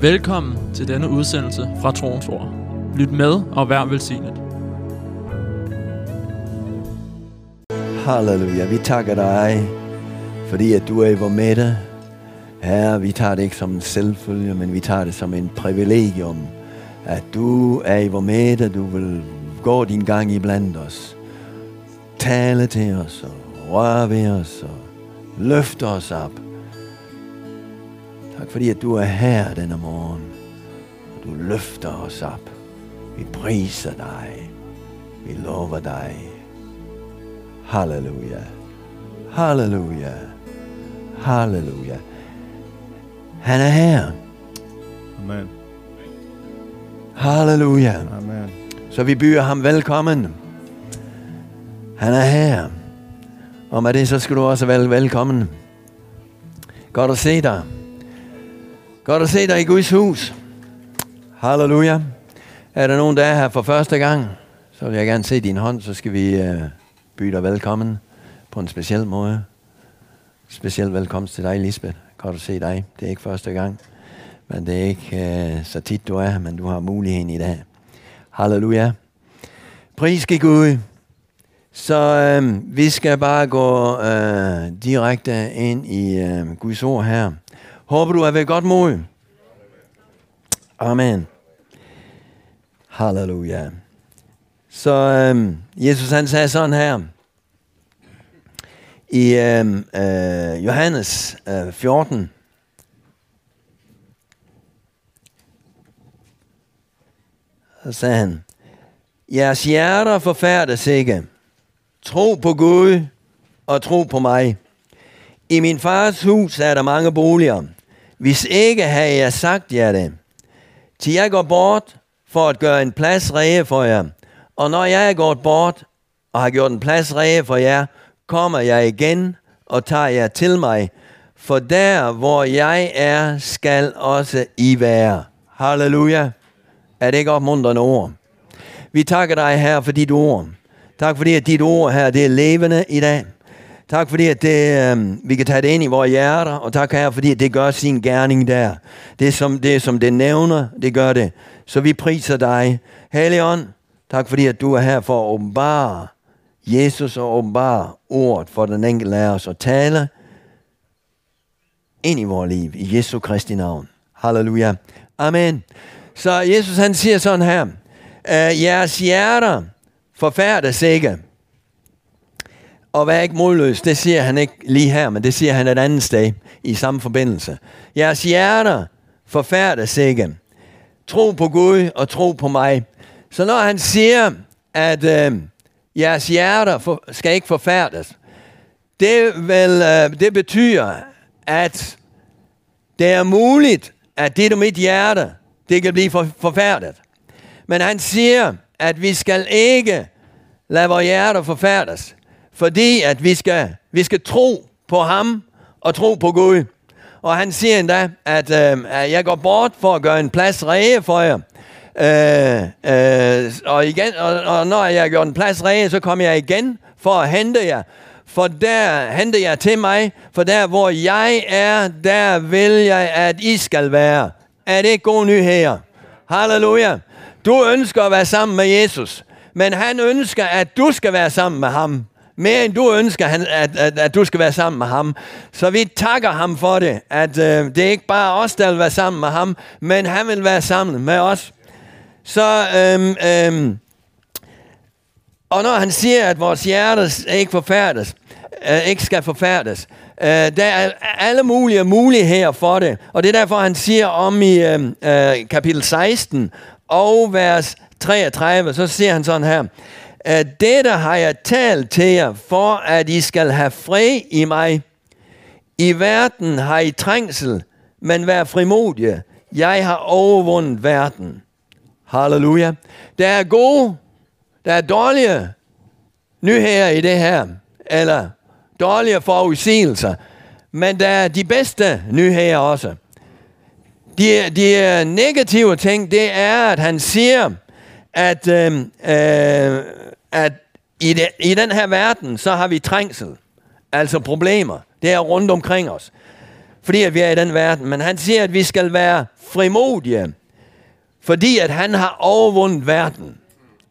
Velkommen til denne udsendelse fra Troens Ord. Lyt med og vær velsignet. Halleluja, vi takker dig, fordi at du er i vores midte. Herre, vi tager det ikke som en selvfølge, men vi tager det som en privilegium, at du er i vores midte, du vil gå din gang i blandt os. Tale til os og røre ved os og løfte os op. Tak fordi at du er her denne morgen, og du løfter os op. Vi priser dig. Vi lover dig. Halleluja. Halleluja. Halleluja. Han er her. Amen. Halleluja. Amen. Så vi byder ham velkommen. Han er her. Og med det så skal du også være velkommen. Godt at se dig. Godt at se dig i Guds hus. Halleluja. Er der nogen, der er her for første gang, så vil jeg gerne se din hånd, så skal vi øh, byde dig velkommen på en speciel måde. Speciel velkomst til dig, Lisbeth. Godt at se dig. Det er ikke første gang, men det er ikke øh, så tit, du er her, men du har muligheden i dag. Halleluja. Pris Gud. Så øh, vi skal bare gå øh, direkte ind i øh, Guds ord her. Håber du er ved godt mod. Amen. Halleluja. Så øhm, Jesus han sagde sådan her. I øhm, øh, Johannes øh, 14. Så sagde han. Jeres hjerter forfærdes ikke. Tro på Gud og tro på mig. I min fars hus er der mange boliger. Hvis ikke havde jeg sagt jer det. Til jeg går bort for at gøre en plads rede for jer. Og når jeg er gået bort og har gjort en plads rede for jer, kommer jeg igen og tager jer til mig. For der, hvor jeg er, skal også I være. Halleluja. Er det ikke opmuntrende ord? Vi takker dig her for dit ord. Tak fordi, at dit ord her, det er levende i dag. Tak fordi, at det, øh, vi kan tage det ind i vores hjerter, og tak her, fordi at det gør sin gerning der. Det som det, som det nævner, det gør det. Så vi priser dig. Helligånd, tak fordi, at du er her for at åbenbare Jesus og åbenbare ordet for den enkelte af os og tale ind i vores liv i Jesu Kristi navn. Halleluja. Amen. Så Jesus han siger sådan her, jeres hjerter forfærdes ikke. Og vær ikke modløs, det siger han ikke lige her, men det siger han et andet sted i samme forbindelse. Jeres hjerter forfærdes ikke. Tro på Gud og tro på mig. Så når han siger, at øh, jeres hjerter for, skal ikke forfærdes, det, vil, øh, det betyder, at det er muligt, at det er mit hjerte, det kan blive for, forfærdet. Men han siger, at vi skal ikke lade vores hjerter forfærdes, fordi at vi skal, vi skal tro på ham og tro på Gud. Og han siger endda, at, øh, at jeg går bort for at gøre en plads rede for jer. Øh, øh, og, igen, og, og når jeg har gjort en plads rede, så kommer jeg igen for at hente jer. For der henter jeg til mig, for der hvor jeg er, der vil jeg, at I skal være. Er det gode nyheder? Halleluja. Du ønsker at være sammen med Jesus, men han ønsker, at du skal være sammen med ham. Mere end du ønsker, at, at, at du skal være sammen med ham. Så vi takker ham for det, at øh, det er ikke bare os, der vil være sammen med ham, men han vil være sammen med os. Så, øhm, øhm, og når han siger, at vores hjerter ikke forfærdes, øh, ikke skal forfærdes, øh, der er alle mulige muligheder for det. Og det er derfor, han siger om i øh, øh, kapitel 16 og vers 33, så siger han sådan her, at dette har jeg talt til jer, for at I skal have fred i mig. I verden har I trængsel, men vær frimodige. Jeg har overvundet verden. Halleluja. Der er gode, der er dårlige nyheder i det her, eller dårlige forudsigelser, men der er de bedste nyheder også. De, de negative ting, det er, at han siger, at, øhm, øh, øh, at i, de, i den her verden, så har vi trængsel, altså problemer. Det er rundt omkring os. fordi at vi er i den verden, men han siger, at vi skal være frimodige, fordi at han har overvundet verden.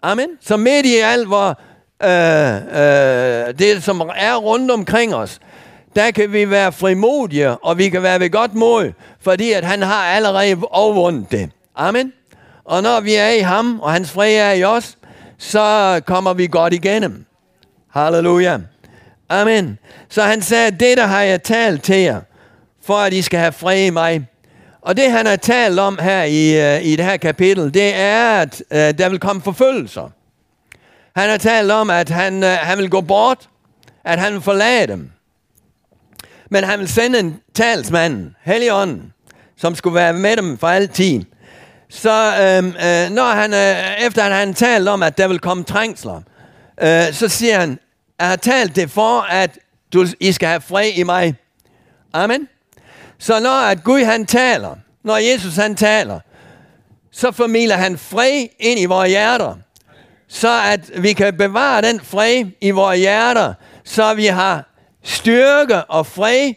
Amen. Så midt i alt, hvor øh, øh, det, som er rundt omkring os, der kan vi være frimodige, og vi kan være ved godt mod, fordi at han har allerede overvundet det. Amen. Og når vi er i ham, og hans fred er i os, så kommer vi godt igennem. Halleluja. Amen. Så han sagde, det der har jeg talt til jer, for at I skal have fred i mig. Og det han har talt om her i, øh, i det her kapitel, det er, at øh, der vil komme forfølgelser. Han har talt om, at han, øh, han vil gå bort, at han vil forlade dem. Men han vil sende en talsmand, Helligånden, som skulle være med dem for altid. Så øh, øh, når han, øh, efter han har talt om, at der vil komme trængsler, øh, så siger han, jeg har talt det for, at du, I skal have fred i mig. Amen. Så når at Gud han taler, når Jesus han taler, så formidler han fred ind i vores hjerter, så at vi kan bevare den fred i vores hjerter, så vi har styrke og fred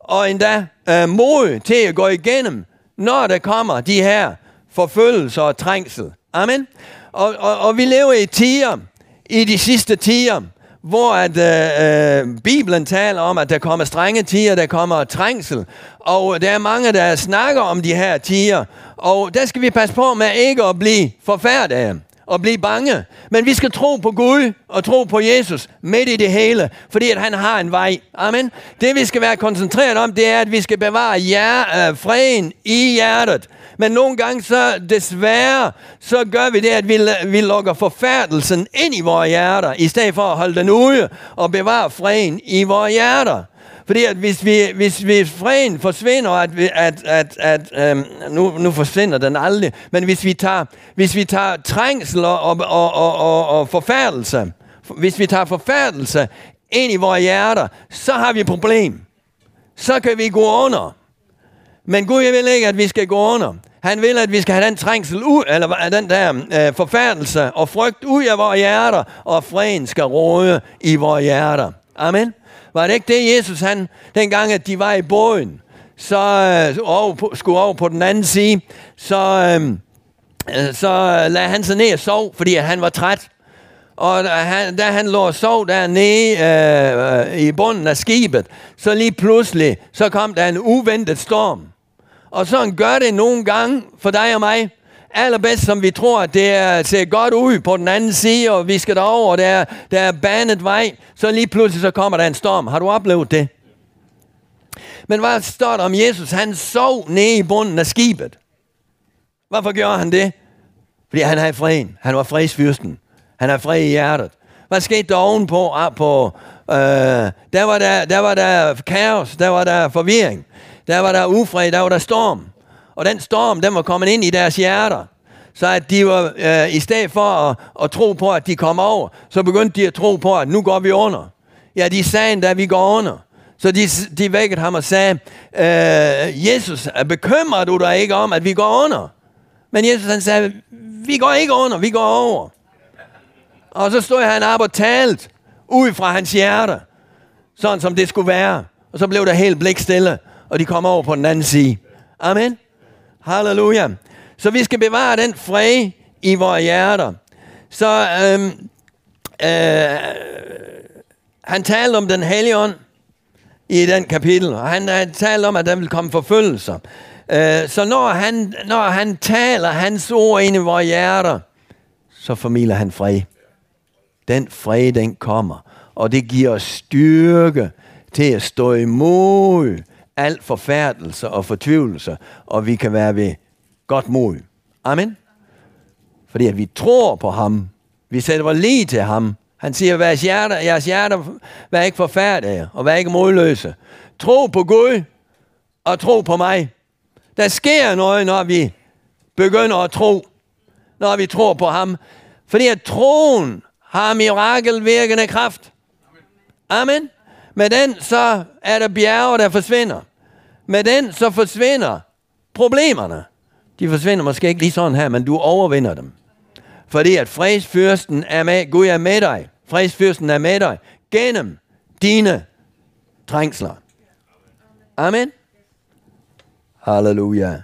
og endda øh, mod til at gå igennem, når der kommer de her forfølgelser og trængsel. Amen. Og, og, og vi lever i tider, i de sidste tider, hvor at, øh, øh, Bibelen taler om, at der kommer strenge tider, der kommer trængsel. Og der er mange, der snakker om de her tider. Og der skal vi passe på med ikke at blive forfærdelige og blive bange. Men vi skal tro på Gud og tro på Jesus midt i det hele, fordi at han har en vej. Amen. Det vi skal være koncentreret om, det er, at vi skal bevare jer, øh, freden i hjertet. Men nogle gange så desværre, så gør vi det, at vi, vi lukker forfærdelsen ind i vores hjerter, i stedet for at holde den ude og bevare freden i vores hjerter. Fordi at hvis, vi, hvis, hvis freden forsvinder, at, vi, at, at, at øhm, nu, nu forsvinder den aldrig, men hvis vi tager, hvis vi tager trængsel og, og, og, og, og, og forfærdelse, hvis vi tager forfærdelse ind i vores hjerter, så har vi et problem. Så kan vi gå under. Men Gud, jeg vil ikke, at vi skal gå under. Han vil, at vi skal have den trængsel ud, eller øh, den der øh, forfærdelse og frygt ud af vores hjerter, og freden skal råde i vores hjerter. Amen. Var det ikke det, Jesus han, dengang at de var i båden, så øh, over på, skulle over på den anden side, så, øh, øh så øh, lagde han sig ned og sov, fordi han var træt. Og da han, da han lå og sov dernede øh, øh, i bunden af skibet, så lige pludselig, så kom der en uventet storm. Og sådan gør det nogle gange for dig og mig. Allerbedst som vi tror, at det er, ser godt ud på den anden side, og vi skal derover, og der er, der er banet vej. Så lige pludselig så kommer der en storm. Har du oplevet det? Men hvad står der om Jesus? Han sov nede i bunden af skibet. Hvorfor gjorde han det? Fordi han havde freden. Han var fredsfyrsten. Han havde fred i hjertet. Hvad skete der ovenpå? Ah, på, øh, der, var der, der var der kaos, der var der forvirring. Der var der ufred, der var der storm. Og den storm, den var kommet ind i deres hjerter. Så at de var, øh, i stedet for at, at tro på, at de kom over, så begyndte de at tro på, at nu går vi under. Ja, de sagde endda, at vi går under. Så de, de vækkede ham og sagde, øh, Jesus, er bekymret du dig ikke om, at vi går under? Men Jesus han sagde, vi går ikke under, vi går over. Og så stod han op og talte ud fra hans hjerte, sådan som det skulle være. Og så blev der helt blik stille og de kom over på den anden side. Amen. Halleluja. Så vi skal bevare den fred i vores hjerter. Så øhm, øh, han talte om den hellige ånd i den kapitel, og han, han talte om, at der vil komme forfølgelser. Øh, så når han, når han taler hans ord ind i vores hjerter, så formiler han fred. Den fred, den kommer. Og det giver os styrke til at stå imod al forfærdelse og fortvivlelse, og vi kan være ved godt mod. Amen. Fordi at vi tror på ham. Vi sætter vores lige til ham. Han siger, jeres hjerter, jeres hjerter vær ikke forfærdelige og vær ikke modløse. Tro på Gud og tro på mig. Der sker noget, når vi begynder at tro. Når vi tror på ham. Fordi at troen har mirakelvirkende kraft. Amen. Med den, så er der bjerge, der forsvinder. Med den, så forsvinder problemerne. De forsvinder måske ikke lige sådan her, men du overvinder dem. Fordi at fredsfyrsten er med, Gud er med dig. Fredsfyrsten er med dig gennem dine trængsler. Amen. Halleluja.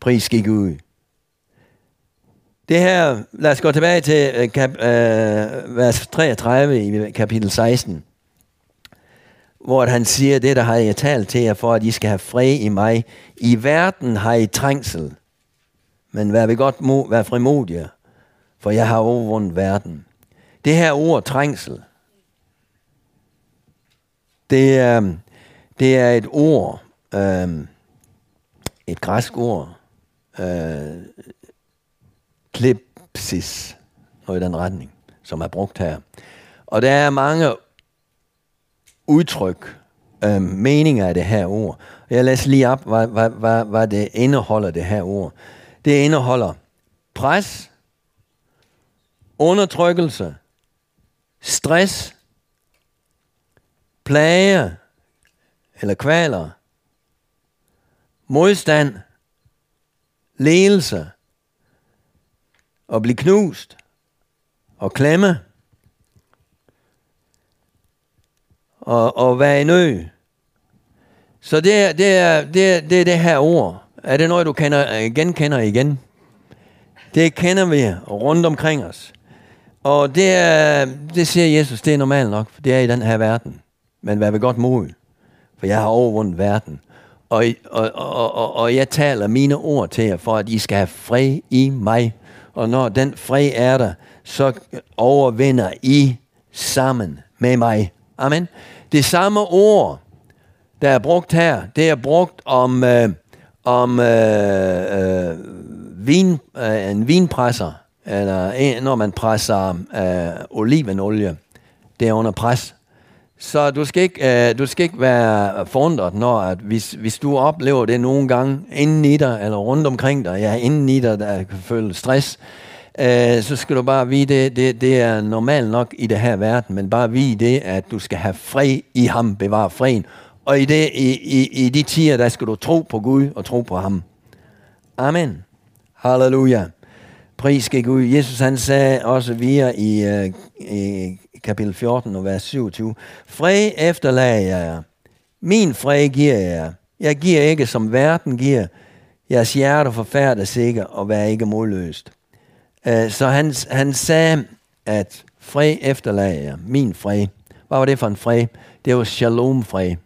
Pris gik ud. Det her, lad os gå tilbage til øh, kap, øh, vers 33 i kapitel 16, hvor han siger, det der har jeg talt til jer for, at I skal have fred i mig. I verden har I trængsel, men vær ved godt mo- vær frimodige, for jeg har overvundet verden. Det her ord trængsel, det er, det er et ord, øh, et græsk ord, øh, klipsis, noget i den retning, som er brugt her. Og der er mange udtryk, øh, meninger af det her ord. Jeg læser lige op, hvad, hvad, hvad, hvad det indeholder, det her ord. Det indeholder pres, undertrykkelse, stress, plager eller kvaler, modstand, ledelse, og blive knust og klemme og, og være i ø. Så det er, det, er, det, er, det er det her ord. Er det noget, du kender, øh, genkender igen? Det kender vi rundt omkring os. Og det, er, det siger Jesus, det er normalt nok, for det er i den her verden. Men vær ved godt mod? For jeg har overvundet verden. Og, og, og, og, og jeg taler mine ord til jer, for at I skal have fred i mig. Og når den fred er der, så overvinder I sammen med mig. Amen. Det samme ord, der er brugt her, det er brugt om, øh, om øh, øh, vin, øh, en vinpresser, eller en, når man presser øh, olivenolie. Det er under pres. Så du skal ikke, øh, du skal ikke være forundret, når at hvis, hvis du oplever det nogle gange inden i dig, eller rundt omkring dig, ja, inden i dig, der kan føle stress, øh, Øh, så skal du bare vide, det, det, det er normalt nok i det her verden, men bare vide det, at du skal have fred i ham, bevare freden. Og i, det, i, i, i de tider, der skal du tro på Gud og tro på ham. Amen. Halleluja. Pris skal Gud. Jesus han sagde også via i, uh, i kapitel 14 og vers 27. Fred efterlader jeg Min fred giver jeg Jeg giver ikke som verden giver. Jeres hjerte forfærdes ikke og vær ikke modløst. Øh, så han, han sagde, at fred efterlader jeg Min fred. Hvad var det for en fred? Det var shalom-fred.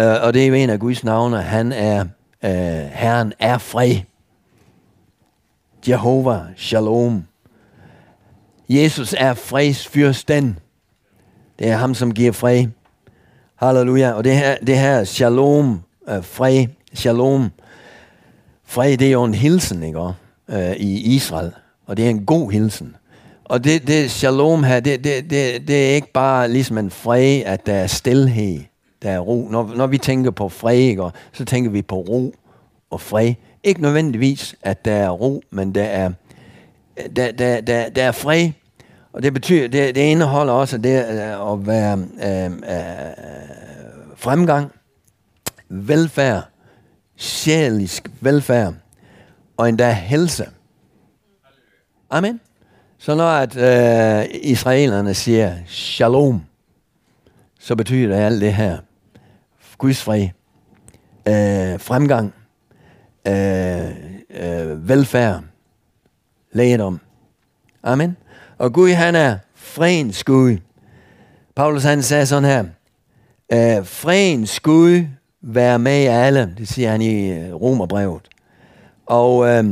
Uh, og det er jo en af Guds navne. Han er, uh, Herren er fred. Jehova Shalom. Jesus er fredsfyrsten. Det er ham, som giver fred. Halleluja. Og det her, det her shalom, uh, fred, shalom, fred, det er jo en hilsen, ikke? Uh, i Israel. Og det er en god hilsen. Og det, det shalom her, det, det, det, det er ikke bare ligesom en fred, at der er stillhed, der er ro. Når, når vi tænker på fred, ikke? så tænker vi på ro og fred. Ikke nødvendigvis, at der er ro, men der er, der, der, der, der er fred. Og det betyder, det, det indeholder også det øh, at være øh, øh, fremgang, velfærd, sjælisk velfærd, og endda helse. Amen. Så når at øh, israelerne siger shalom, så betyder det alt det her. Guds fred, øh, fremgang, øh, øh, velfærd, lægedom. Amen. Og Gud, han er fredens Gud. Paulus han sagde sådan her, øh, fredens Gud være med alle. Det siger han i øh, Romerbrevet. Og øh,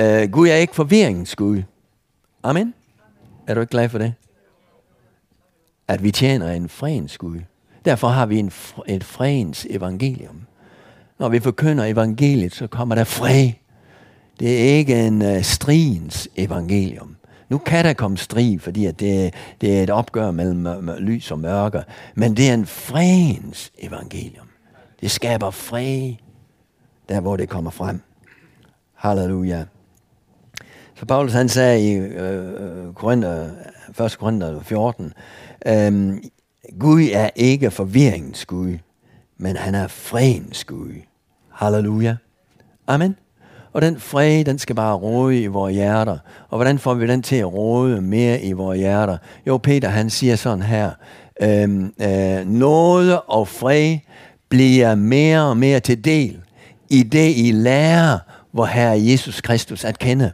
Uh, Gud er ikke forvirringens Gud. Amen. Er du ikke glad for det? At vi tjener en fredens Gud. Derfor har vi en, et fredens evangelium. Når vi forkynder evangeliet, så kommer der fred. Det er ikke en øh, uh, strigens evangelium. Nu kan der komme strid, fordi at det, det er et opgør mellem lys og mørke. Men det er en fredens evangelium. Det skaber fred, der hvor det kommer frem. Halleluja. For Paulus han sagde i øh, øh Korinther, 1. Korinther 14, øh, Gud er ikke forvirringens Gud, men han er fredens Gud. Halleluja. Amen. Og den fred, den skal bare råde i vores hjerter. Og hvordan får vi den til at råde mere i vores hjerter? Jo, Peter han siger sådan her, øhm, øh, nåde og fred bliver mere og mere til del i det, I lærer hvor Herre Jesus Kristus at kende.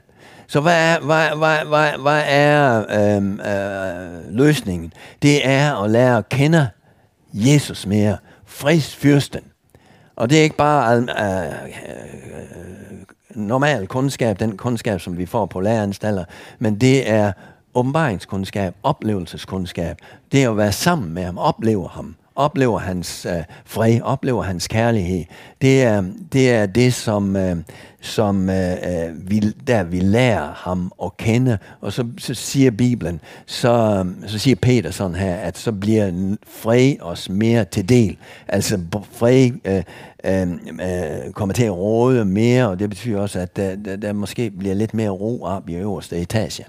Så hvad er, hvad, hvad, hvad, hvad er øhm, øh, løsningen? Det er at lære at kende Jesus mere. Fredsfyrsten. Og det er ikke bare øh, øh, normal kundskab, den kundskab, som vi får på læreranstalter, men det er åbenbaringskundskab, oplevelseskundskab. Det er at være sammen med ham, opleve ham, oplever hans øh, fred, oplever hans kærlighed. Det er det, er det som, øh, som øh, øh, vi, der vi lærer ham at kende. Og så, så siger Bibelen, så, så siger Peter sådan her, at så bliver fred os mere til del. Altså fred øh, øh, øh kommer til at råde mere, og det betyder også, at der, der, der måske bliver lidt mere ro op i øverste etage.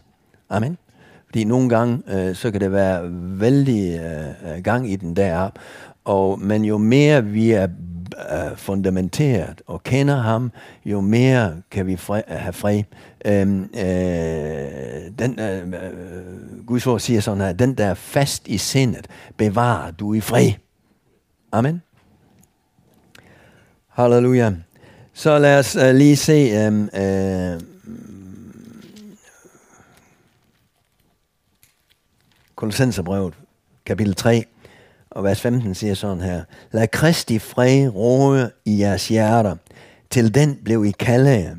Amen. Fordi nogle gange, øh, så kan det være vældig øh, øh, gang i den deroppe. Og, men jo mere vi er øh, fundamenteret og kender ham, jo mere kan vi fri, øh, have fred. Øhm, øh, den, øh, øh, Guds ord siger sådan her, den der er fast i sindet, bevarer du i fred. Amen. Halleluja. Så lad os øh, lige se øhm, øh, øh, Kolossenserbrevet, kapitel 3, og vers 15 siger sådan her. Lad Kristi fred råde i jeres hjerter. Til den blev I kaldet.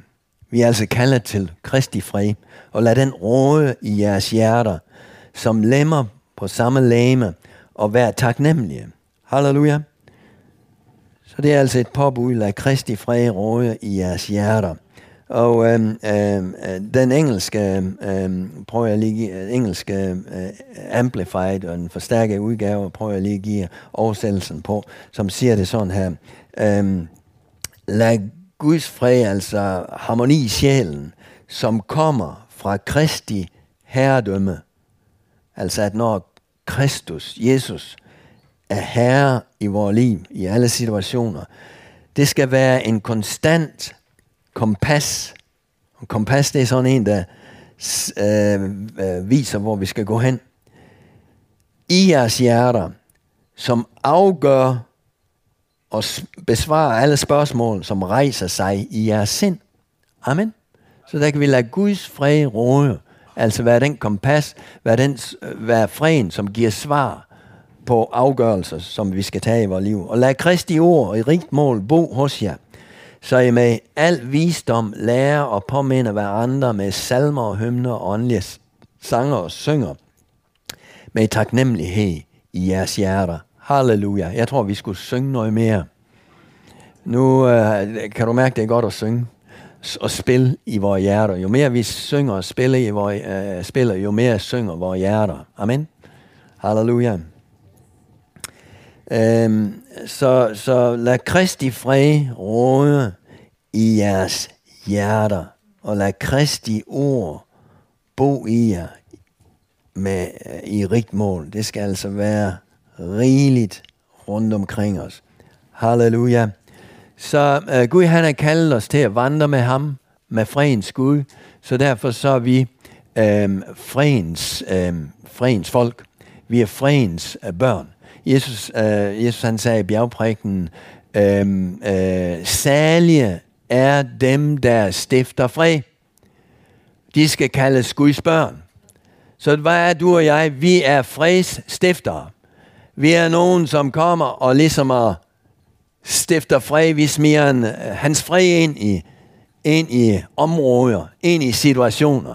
Vi er altså kaldet til Kristi fred. Og lad den råde i jeres hjerter, som lemmer på samme læme, og vær taknemmelige. Halleluja. Så det er altså et påbud. Lad Kristi fred råde i jeres hjerter. Og øh, øh, den engelske, øh, prøver jeg lige give, øh, engelske øh, amplified og en forstærket udgave, prøver jeg lige at give oversættelsen på, som siger det sådan her. Øh, lad Guds fred, altså harmoni i sjælen, som kommer fra Kristi herredømme. Altså at når Kristus, Jesus, er herre i vores liv, i alle situationer, det skal være en konstant kompas. Og kompas, det er sådan en, der øh, øh, viser, hvor vi skal gå hen. I jeres hjerter, som afgør og besvarer alle spørgsmål, som rejser sig i jeres sind. Amen. Så der kan vi lade Guds fred råde. Altså være den kompas, være, den, øh, være freden, som giver svar på afgørelser, som vi skal tage i vores liv. Og lad Kristi ord i rigt mål bo hos jer så I med al visdom lærer og påminder hverandre med salmer og hymner og åndelige sanger og synger med taknemmelighed i jeres hjerter. Halleluja. Jeg tror, vi skulle synge noget mere. Nu øh, kan du mærke, det er godt at synge og spille i vores hjerter. Jo mere vi synger og spiller, i vores, øh, spiller jo mere synger vores hjerter. Amen. Halleluja. Øhm, så, så lad Kristi fred råde i jeres hjerter, og lad Kristi ord bo i jer med, øh, i rigt mål. Det skal altså være rigeligt rundt omkring os. Halleluja. Så øh, Gud han har kaldet os til at vandre med ham, med fredens Gud, så derfor så er vi øh, fredens, øh, fredens folk. Vi er fredens øh, børn. Jesus, øh, Jesus han sagde i bjergprægten, øh, øh, salige er dem, der stifter fred. De skal kaldes Guds børn. Så hvad er du og jeg? Vi er fredsstiftere. Vi er nogen, som kommer og ligesom er stifter fred. Vi smiger en, øh, hans fred ind i, ind i områder, ind i situationer,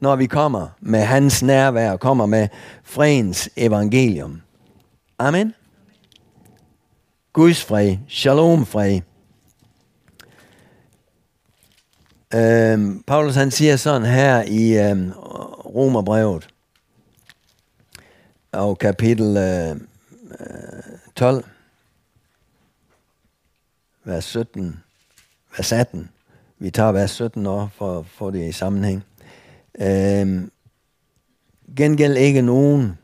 når vi kommer med hans nærvær, kommer med fredens evangelium. Amen. Guds fred, shalom fred. Øhm, Paulus han siger sådan her i øhm, Romerbrevet og kapitel øh, øh 12, vers 17, vers 18. Vi tager vers 17 år for at få det i sammenhæng. Øhm, gengæld ikke nogen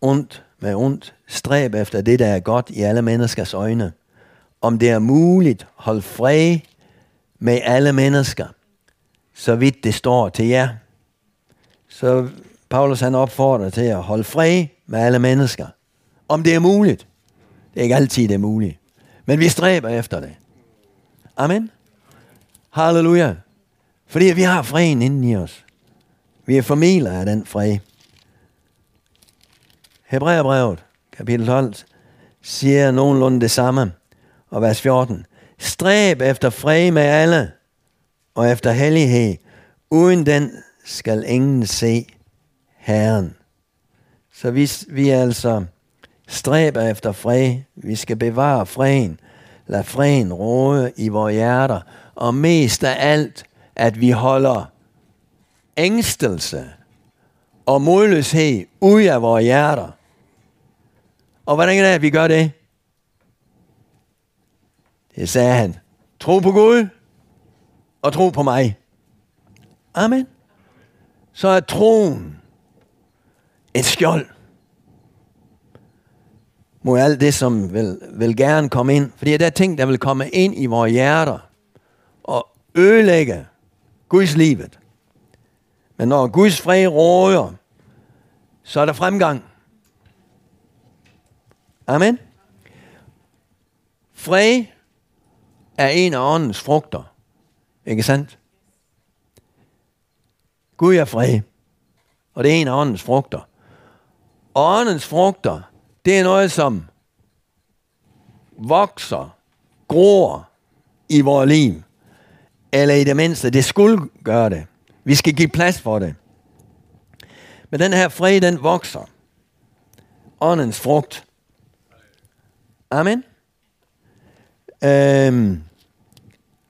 ondt med ondt. Stræb efter det, der er godt i alle menneskers øjne. Om det er muligt, hold fred med alle mennesker, så vidt det står til jer. Så Paulus han opfordrer til at holde fred med alle mennesker. Om det er muligt. Det er ikke altid, det er muligt. Men vi stræber efter det. Amen. Halleluja. Fordi vi har freden inden i os. Vi er formidler af den fred. Hebræerbrevet, kapitel 12, siger nogenlunde det samme. Og vers 14. Stræb efter fred med alle, og efter hellighed. Uden den skal ingen se Herren. Så vi, vi altså stræber efter fred. Vi skal bevare freden. Lad freden råde i vores hjerter. Og mest af alt, at vi holder ængstelse og modløshed ud af vores hjerter. Og hvordan er det, at vi gør det? Det sagde han. Tro på Gud og tro på mig. Amen. Så er troen et skjold mod alt det, som vil, vil gerne komme ind. Fordi der er ting, der vil komme ind i vores hjerter og ødelægge Guds livet. Men når Guds fred råder, så er der fremgang. Amen. Fred er en af åndens frugter. Ikke sandt? Gud er fred. Og det er en af åndens frugter. Og åndens frugter, det er noget, som vokser, gror i vores liv. Eller i det mindste, det skulle gøre det. Vi skal give plads for det. Men den her fred, den vokser. Åndens frugt. Amen. Øhm,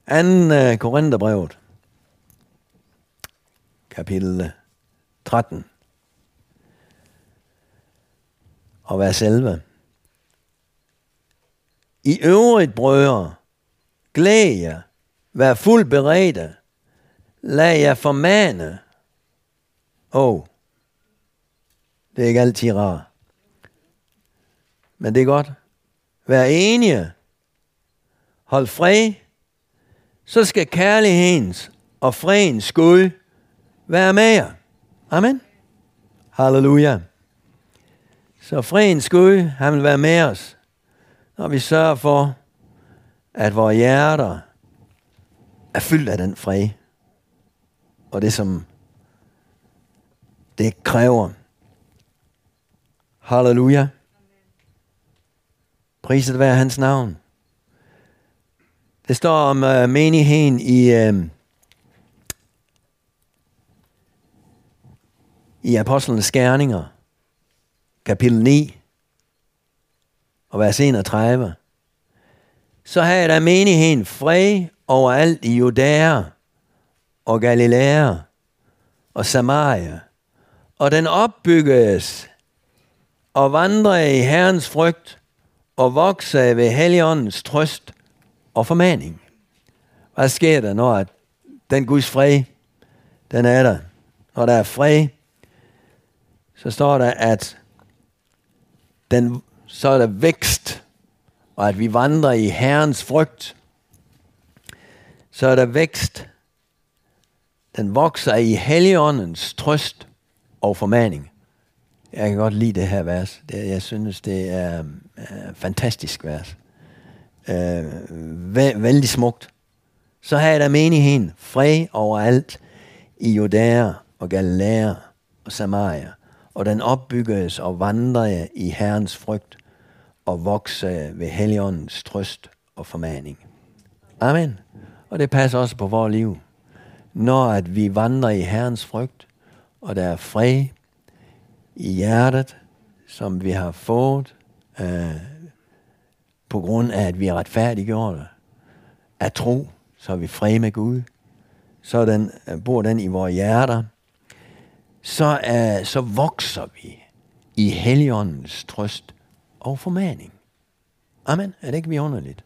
anden uh, Korintherbrevet. Kapitel øh, 13. Og vers 11. I øvrigt, brødre, glæd jer, vær fuldt beredte, lad jer formane. Åh, oh, det er ikke altid rart. Men det er godt. Vær enige. Hold fred. Så skal kærlighedens og fredens Gud være med jer. Amen. Halleluja. Så fredens Gud, han vil være med os, når vi sørger for, at vores hjerter er fyldt af den fred. Og det, som det kræver. Halleluja. Priset være hans navn. Det står om uh, menigheden i, uh, i Apostlenes Gerninger, kapitel 9, og vers 31. Så havde der menigheden fred overalt i Judæa og Galilea og Samaria, og den opbyggedes og vandrede i Herrens frygt og vokser ved Helligåndens trøst og formaning. Hvad sker der, når den Guds fred, den er der? Når der er fred, så står der, at den, så er der vækst, og at vi vandrer i Herrens frygt. Så er der vækst. Den vokser i Helligåndens trøst og formaning. Jeg kan godt lide det her vers. Det, jeg synes, det er Øh, fantastisk vers. Øh, vældig, vældig smukt. Så har der menigheden fred overalt i Judæa og Galilea og Samaria og den opbygges og vandrede i Herrens frygt og vokser ved Helligåndens trøst og formaning. Amen. Og det passer også på vores liv. Når at vi vandrer i Herrens frygt, og der er fred i hjertet, som vi har fået, øh, på grund af, at vi er retfærdiggjorte af tro, så er vi fred med Gud. Så den, øh, bor den i vores hjerter, så, uh, så vokser vi i heligåndens trøst og formaning. Amen. Er det ikke vidunderligt?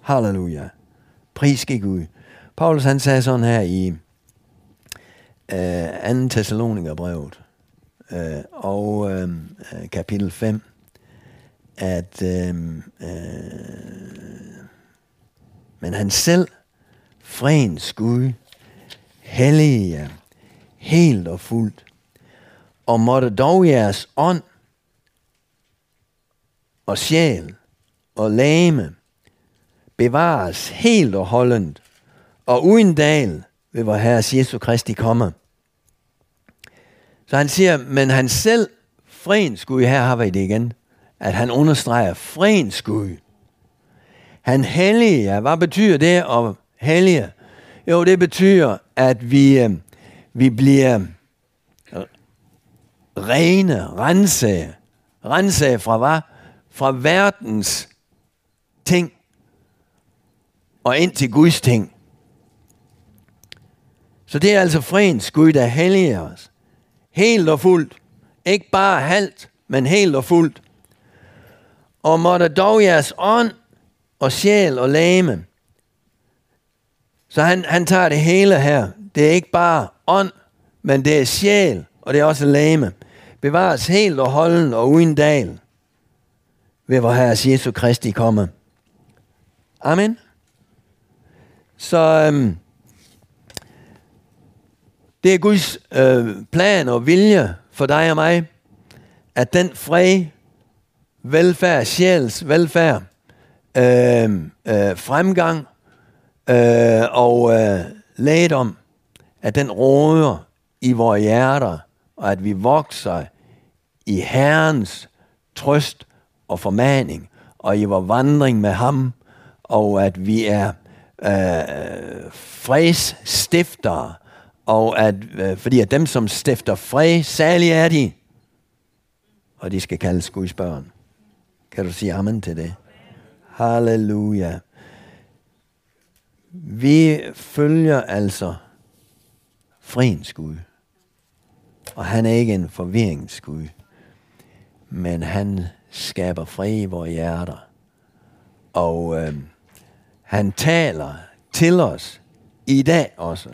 Halleluja. Pris skal Gud. Paulus han sagde sådan her i øh, uh, 2. Thessalonikerbrevet uh, og uh, kapitel 5, at øh, øh, men han selv, frens Gud, hellige jer, helt og fuldt. Og måtte dog jeres ånd og sjæl og lame bevares helt og holdent, og uden dal ved vor Herres Jesu Kristi komme. Så han siger, men han selv, frens Gud, her har vi det igen, at han understreger frens Gud. Han hellige, hvad betyder det at hellige? Jo, det betyder, at vi, øh, vi bliver øh, rene, rense, rense fra hvad? Fra verdens ting og ind til Guds ting. Så det er altså frens Gud, der helliger os. Helt og fuldt. Ikke bare halvt, men helt og fuldt. Og måtte dog jeres ånd og sjæl og lame. Så han, han tager det hele her. Det er ikke bare ånd, men det er sjæl, og det er også lame. Bevares helt og holden og uden dal ved vor Herres Jesu Kristi komme. Amen. Så øhm, det er Guds øh, plan og vilje for dig og mig, at den fred, velfærd, sjæls velfærd, øh, øh, fremgang øh, og øh, lægedom, at den råder i vores hjerter, og at vi vokser i Herrens trøst og formaning, og i vores vandring med ham, og at vi er øh, fredsstiftere, og at, øh, fordi at dem, som stifter fred, særlig er de, og de skal kaldes Guds børn. Kan du sige amen til det? Halleluja. Vi følger altså friens Gud. Og han er ikke en forvirringsgud, men han skaber fred i vores hjerter. Og øh, han taler til os i dag også.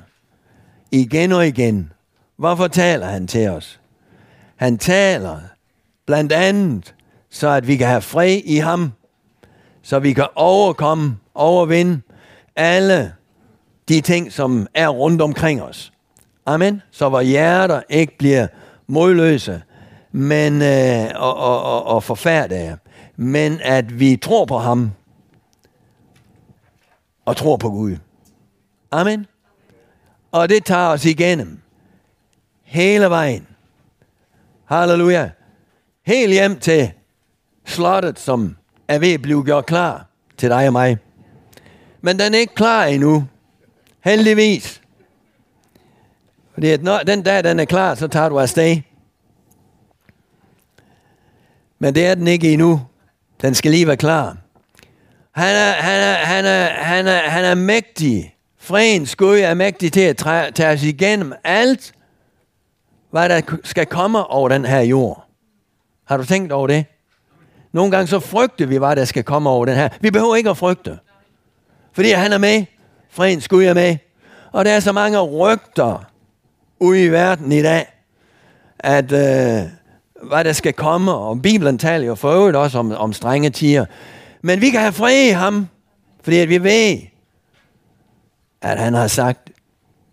Igen og igen. Hvorfor taler han til os? Han taler blandt andet, så at vi kan have fred i ham. Så vi kan overkomme, overvinde alle de ting, som er rundt omkring os. Amen. Så vores hjerter ikke bliver modløse men, øh, og, og, og, og. Men at vi tror på ham, og tror på Gud. Amen. Og det tager os igennem. Hele vejen. Halleluja. Helt hjem til slottet, som er ved at blive gjort klar til dig og mig. Men den er ikke klar endnu. Heldigvis. Fordi at når den dag, den er klar, så tager du afsted. Men det er den ikke endnu. Den skal lige være klar. Han er, han er, han er, han er, han er mægtig. Frens Gud er mægtig til at tage os igennem alt, hvad der skal komme over den her jord. Har du tænkt over det? Nogle gange så frygter vi, hvad der skal komme over den her. Vi behøver ikke at frygte. Fordi han er med. Freden Gud er med. Og der er så mange rygter ude i verden i dag, at øh, hvad der skal komme, og Bibelen taler jo for øvrigt også om, om strenge tiger. Men vi kan have fred i ham, fordi at vi ved, at han har sagt,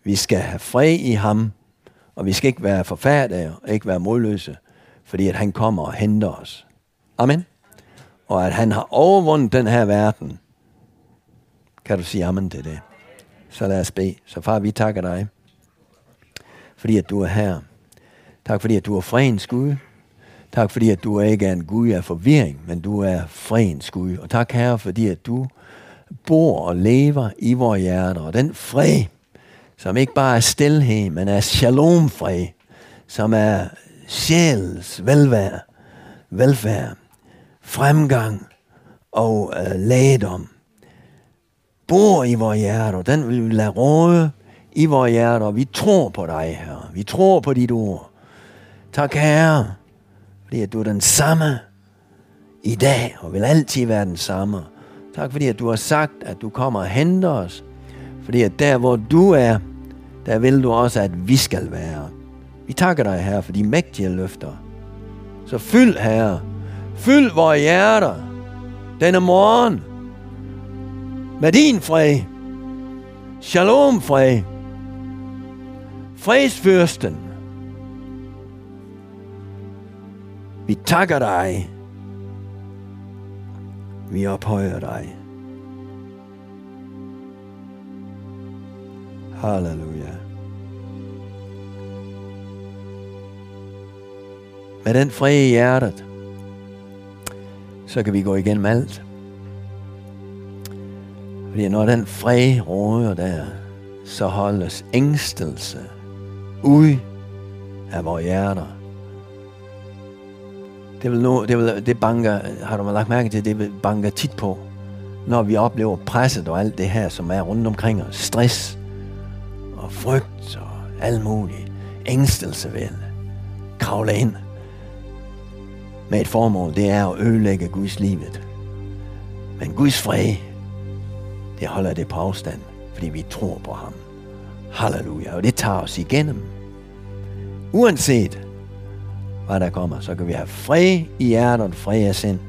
vi skal have fred i ham, og vi skal ikke være forfærdelige og ikke være modløse, fordi at han kommer og henter os. Amen. Og at han har overvundet den her verden. Kan du sige amen til det? Så lad os bede. Så far, vi takker dig, fordi at du er her. Tak fordi at du er fredens Gud. Tak fordi, at du ikke er en Gud af forvirring, men du er fredens Gud. Og tak, Herre, fordi at du bor og lever i vores hjerter. Og den fred, som ikke bare er stilhed, men er shalom-fred, som er sjæls velvære, velfærd, fremgang og øh, lægedom, bor i vores hjerter. Den vil vi lade råde i vores hjerter. Vi tror på dig, Herre. Vi tror på dit ord. Tak, Herre, fordi at du er den samme i dag, og vil altid være den samme. Tak fordi at du har sagt, at du kommer og henter os. Fordi at der hvor du er, der vil du også, at vi skal være. Vi takker dig, Herre, for de mægtige løfter. Så fyld, Herre, Fyld vores hjerter denne morgen med din fred. Shalom fred. Fredsfyrsten. Vi takker dig. Vi ophøjer dig. Halleluja. Med den frie hjertet, så kan vi gå igennem alt. Fordi når den fred råder der, så holdes ængstelse ud af vores hjerter. Det, vil nu, det, vil, det banker, har du lagt mærke til, det vil banker tit på, når vi oplever presset og alt det her, som er rundt omkring os. Stress og frygt og alt muligt. Ængstelse vil kravle ind med et formål, det er at ødelægge Guds livet. Men Guds fred, det holder det på afstand, fordi vi tror på ham. Halleluja. Og det tager os igennem. Uanset hvad der kommer, så kan vi have fred i hjertet og fred af sind.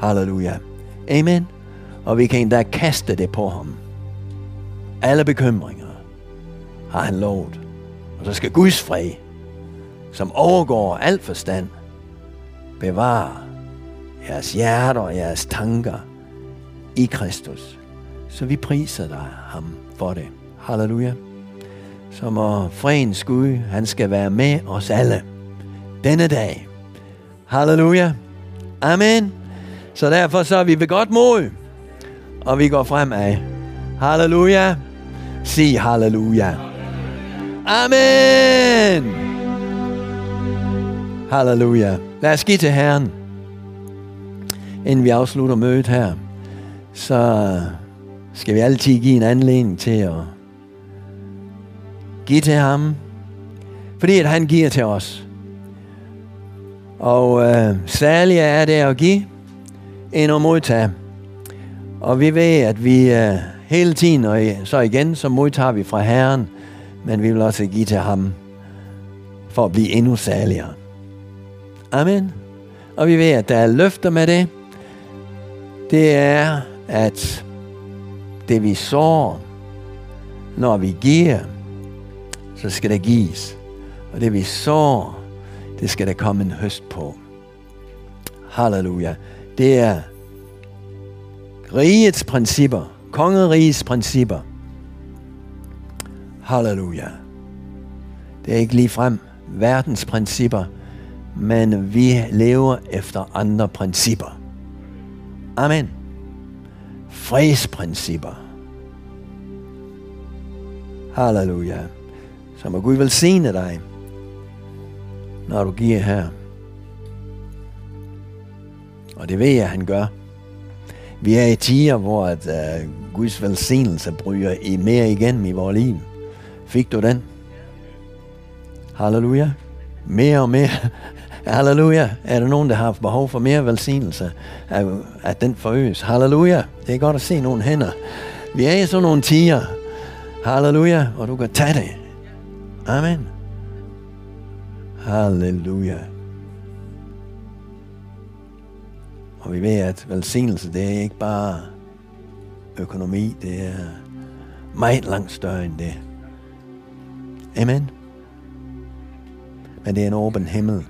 Halleluja. Amen. Og vi kan endda kaste det på ham. Alle bekymringer har han lovet. Og så skal Guds fred, som overgår alt forstand, bevare jeres hjerter og jeres tanker i Kristus. Så vi priser dig ham for det. Halleluja. Så må fredens Gud, han skal være med os alle denne dag. Halleluja. Amen. Så derfor så er vi ved godt mod, og vi går fremad. Halleluja. Sig halleluja. Amen. Halleluja. Lad os give til Herren. Inden vi afslutter mødet her, så skal vi altid give en anledning til at give til ham, fordi at han giver til os. Og øh, særligt er det at give end at modtage. Og vi ved, at vi øh, hele tiden, og så igen, så modtager vi fra Herren, men vi vil også give til ham, for at blive endnu særligere. Amen. Og vi ved, at der er løfter med det. Det er, at det vi sår, når vi giver, så skal det gives. Og det vi sår, det skal der komme en høst på. Halleluja. Det er rigets principper, kongerigets principper. Halleluja. Det er ikke lige frem verdens principper, men vi lever efter andre principper. Amen. Fredsprincipper. Halleluja. Så må Gud velsigne dig, når du giver her. Og det ved jeg, han gør. Vi er i tider, hvor at, uh, Guds velsignelse bryder i mere igen i vores liv. Fik du den? Halleluja. Mere og mere. Halleluja. Er der nogen, der har behov for mere velsignelse? At, at den forøges. Halleluja. Det er godt at se nogle hænder. Vi er i sådan nogle tiger. Halleluja. Og du kan tage det. Amen. Halleluja. Og vi ved, at velsignelse, det er ikke bare økonomi, det er meget langt større end det. Amen. Men det er en åben himmel.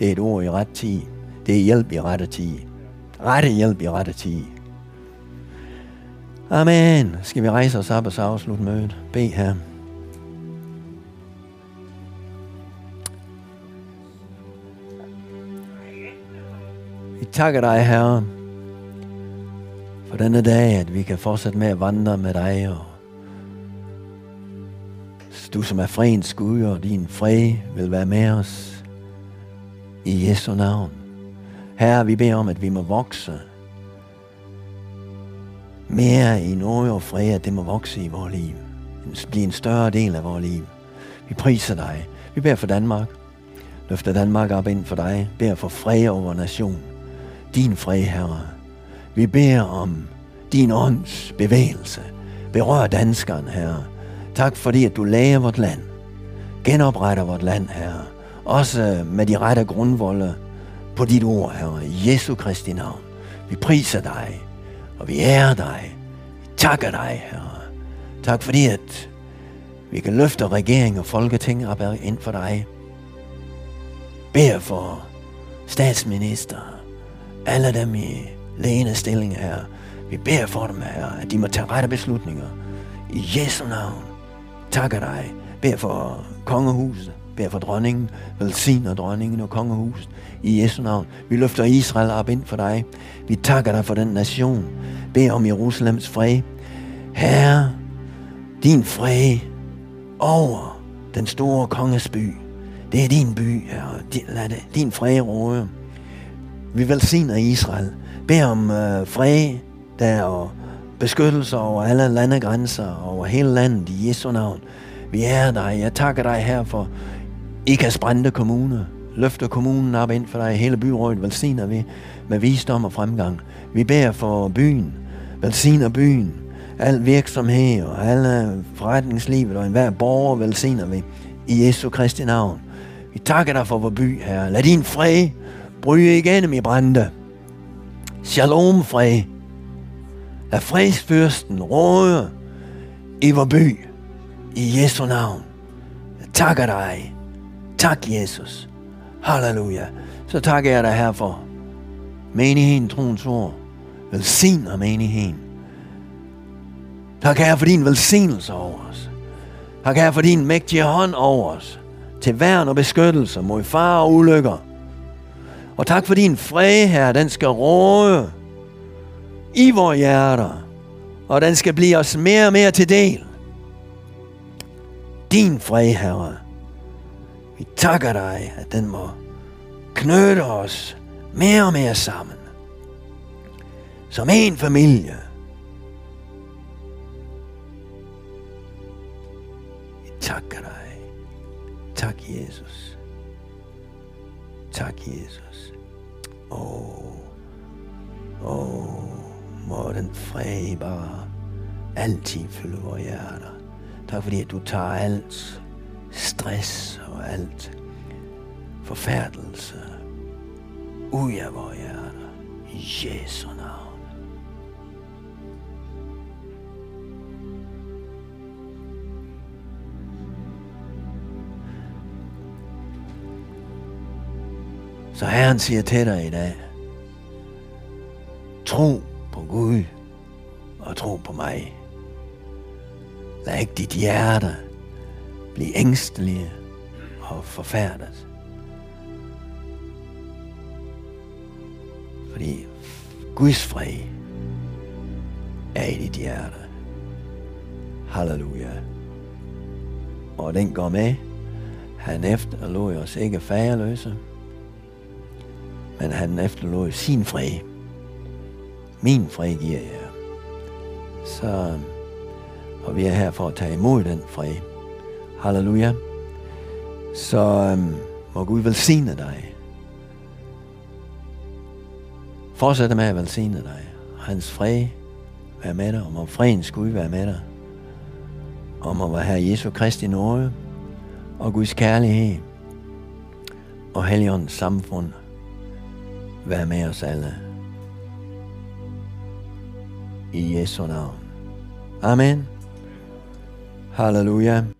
Det er et ord i ret tid. Det er hjælp i rette tid. Rette hjælp i rette tid. Amen. Skal vi rejse os op og så afslutte mødet? Be her. Vi takker dig, Herre, for denne dag, at vi kan fortsætte med at vandre med dig, og du som er fredens Gud, og din fred vil være med os i Jesu navn. Herre, vi beder om, at vi må vokse mere i noget og fred, at det må vokse i vores liv. Blive en større del af vores liv. Vi priser dig. Vi beder for Danmark. Løfter Danmark op ind for dig. Beder for fred over nation. Din fred, Herre. Vi beder om din ånds bevægelse. Berør danskeren, Herre. Tak fordi, at du læger vort land. Genopretter vort land, Herre. Også med de rette grundvolde på dit ord, Herre. I Jesu Kristi navn. Vi priser dig, og vi ærer dig. Vi takker dig, Herre. Tak fordi, at vi kan løfte regering og folketing op ind for dig. Beder for statsminister, alle dem i lægende stilling her. Vi beder for dem her, at de må tage rette beslutninger. I Jesu navn. takker dig. Bed for kongehuset. Bed for dronningen. Velsigner dronningen og kongehuset. I Jesu navn. Vi løfter Israel op ind for dig. Vi takker dig for den nation. Bed om Jerusalems fred. Herre, din fred over den store konges by. Det er din by, herre. Lad det, din fred råde. Vi velsigner Israel. Bed om øh, fred der og beskyttelse over alle landegrænser, over hele landet i Jesu navn. Vi er dig. Jeg takker dig her for Ikas brændte kommune. Løfter kommunen op ind for dig. Hele byrådet velsigner vi med visdom og fremgang. Vi beder for byen. Velsigner byen. Al virksomhed og alle forretningslivet og enhver borger velsigner vi i Jesu Kristi navn. Vi takker dig for vores by, her. Lad din fred bryde igennem i brænde. Shalom fred. Lad fredsfyrsten råde i vores by. I Jesu navn. Jeg takker dig. Tak, Jesus. Halleluja. Så takker jeg dig her for menigheden, troens ord. Velsigner menigheden. Tak her for din velsignelse over os. Tak her for din mægtige hånd over os. Til værn og beskyttelse mod far og ulykker. Og tak for din fred her, den skal råde i vores hjerter. Og den skal blive os mere og mere til del. Din fred, Herre. Vi takker dig, at den må knytte os mere og mere sammen. Som en familie. Vi takker dig. Tak, Jesus. Tak, Jesus. Åh, oh. åh, oh. må den fred bare altid fylde vores hjerter. Tak fordi, at du tager alt stress alt forfærdelse ud af vores hjerter. I Jesu navn. Så Herren siger til dig i dag, tro på Gud og tro på mig. Lad ikke dit hjerte blive ængstelige og forfærdet. Fordi Guds fred er i dit hjerte. Halleluja. Og den går med. Han efterlod os ikke fagerløse, men han efterlod sin fred. Min fred giver jeg. Så, og vi er her for at tage imod den fred. Halleluja. Så øhm, må Gud velsigne dig. Fortsæt med at velsigne dig. Hans fred være med dig, og må fredens Gud være med dig. Og må være Jesu Kristi nåde, og Guds kærlighed, og Helligåndens samfund være med os alle. I Jesu navn. Amen. Halleluja.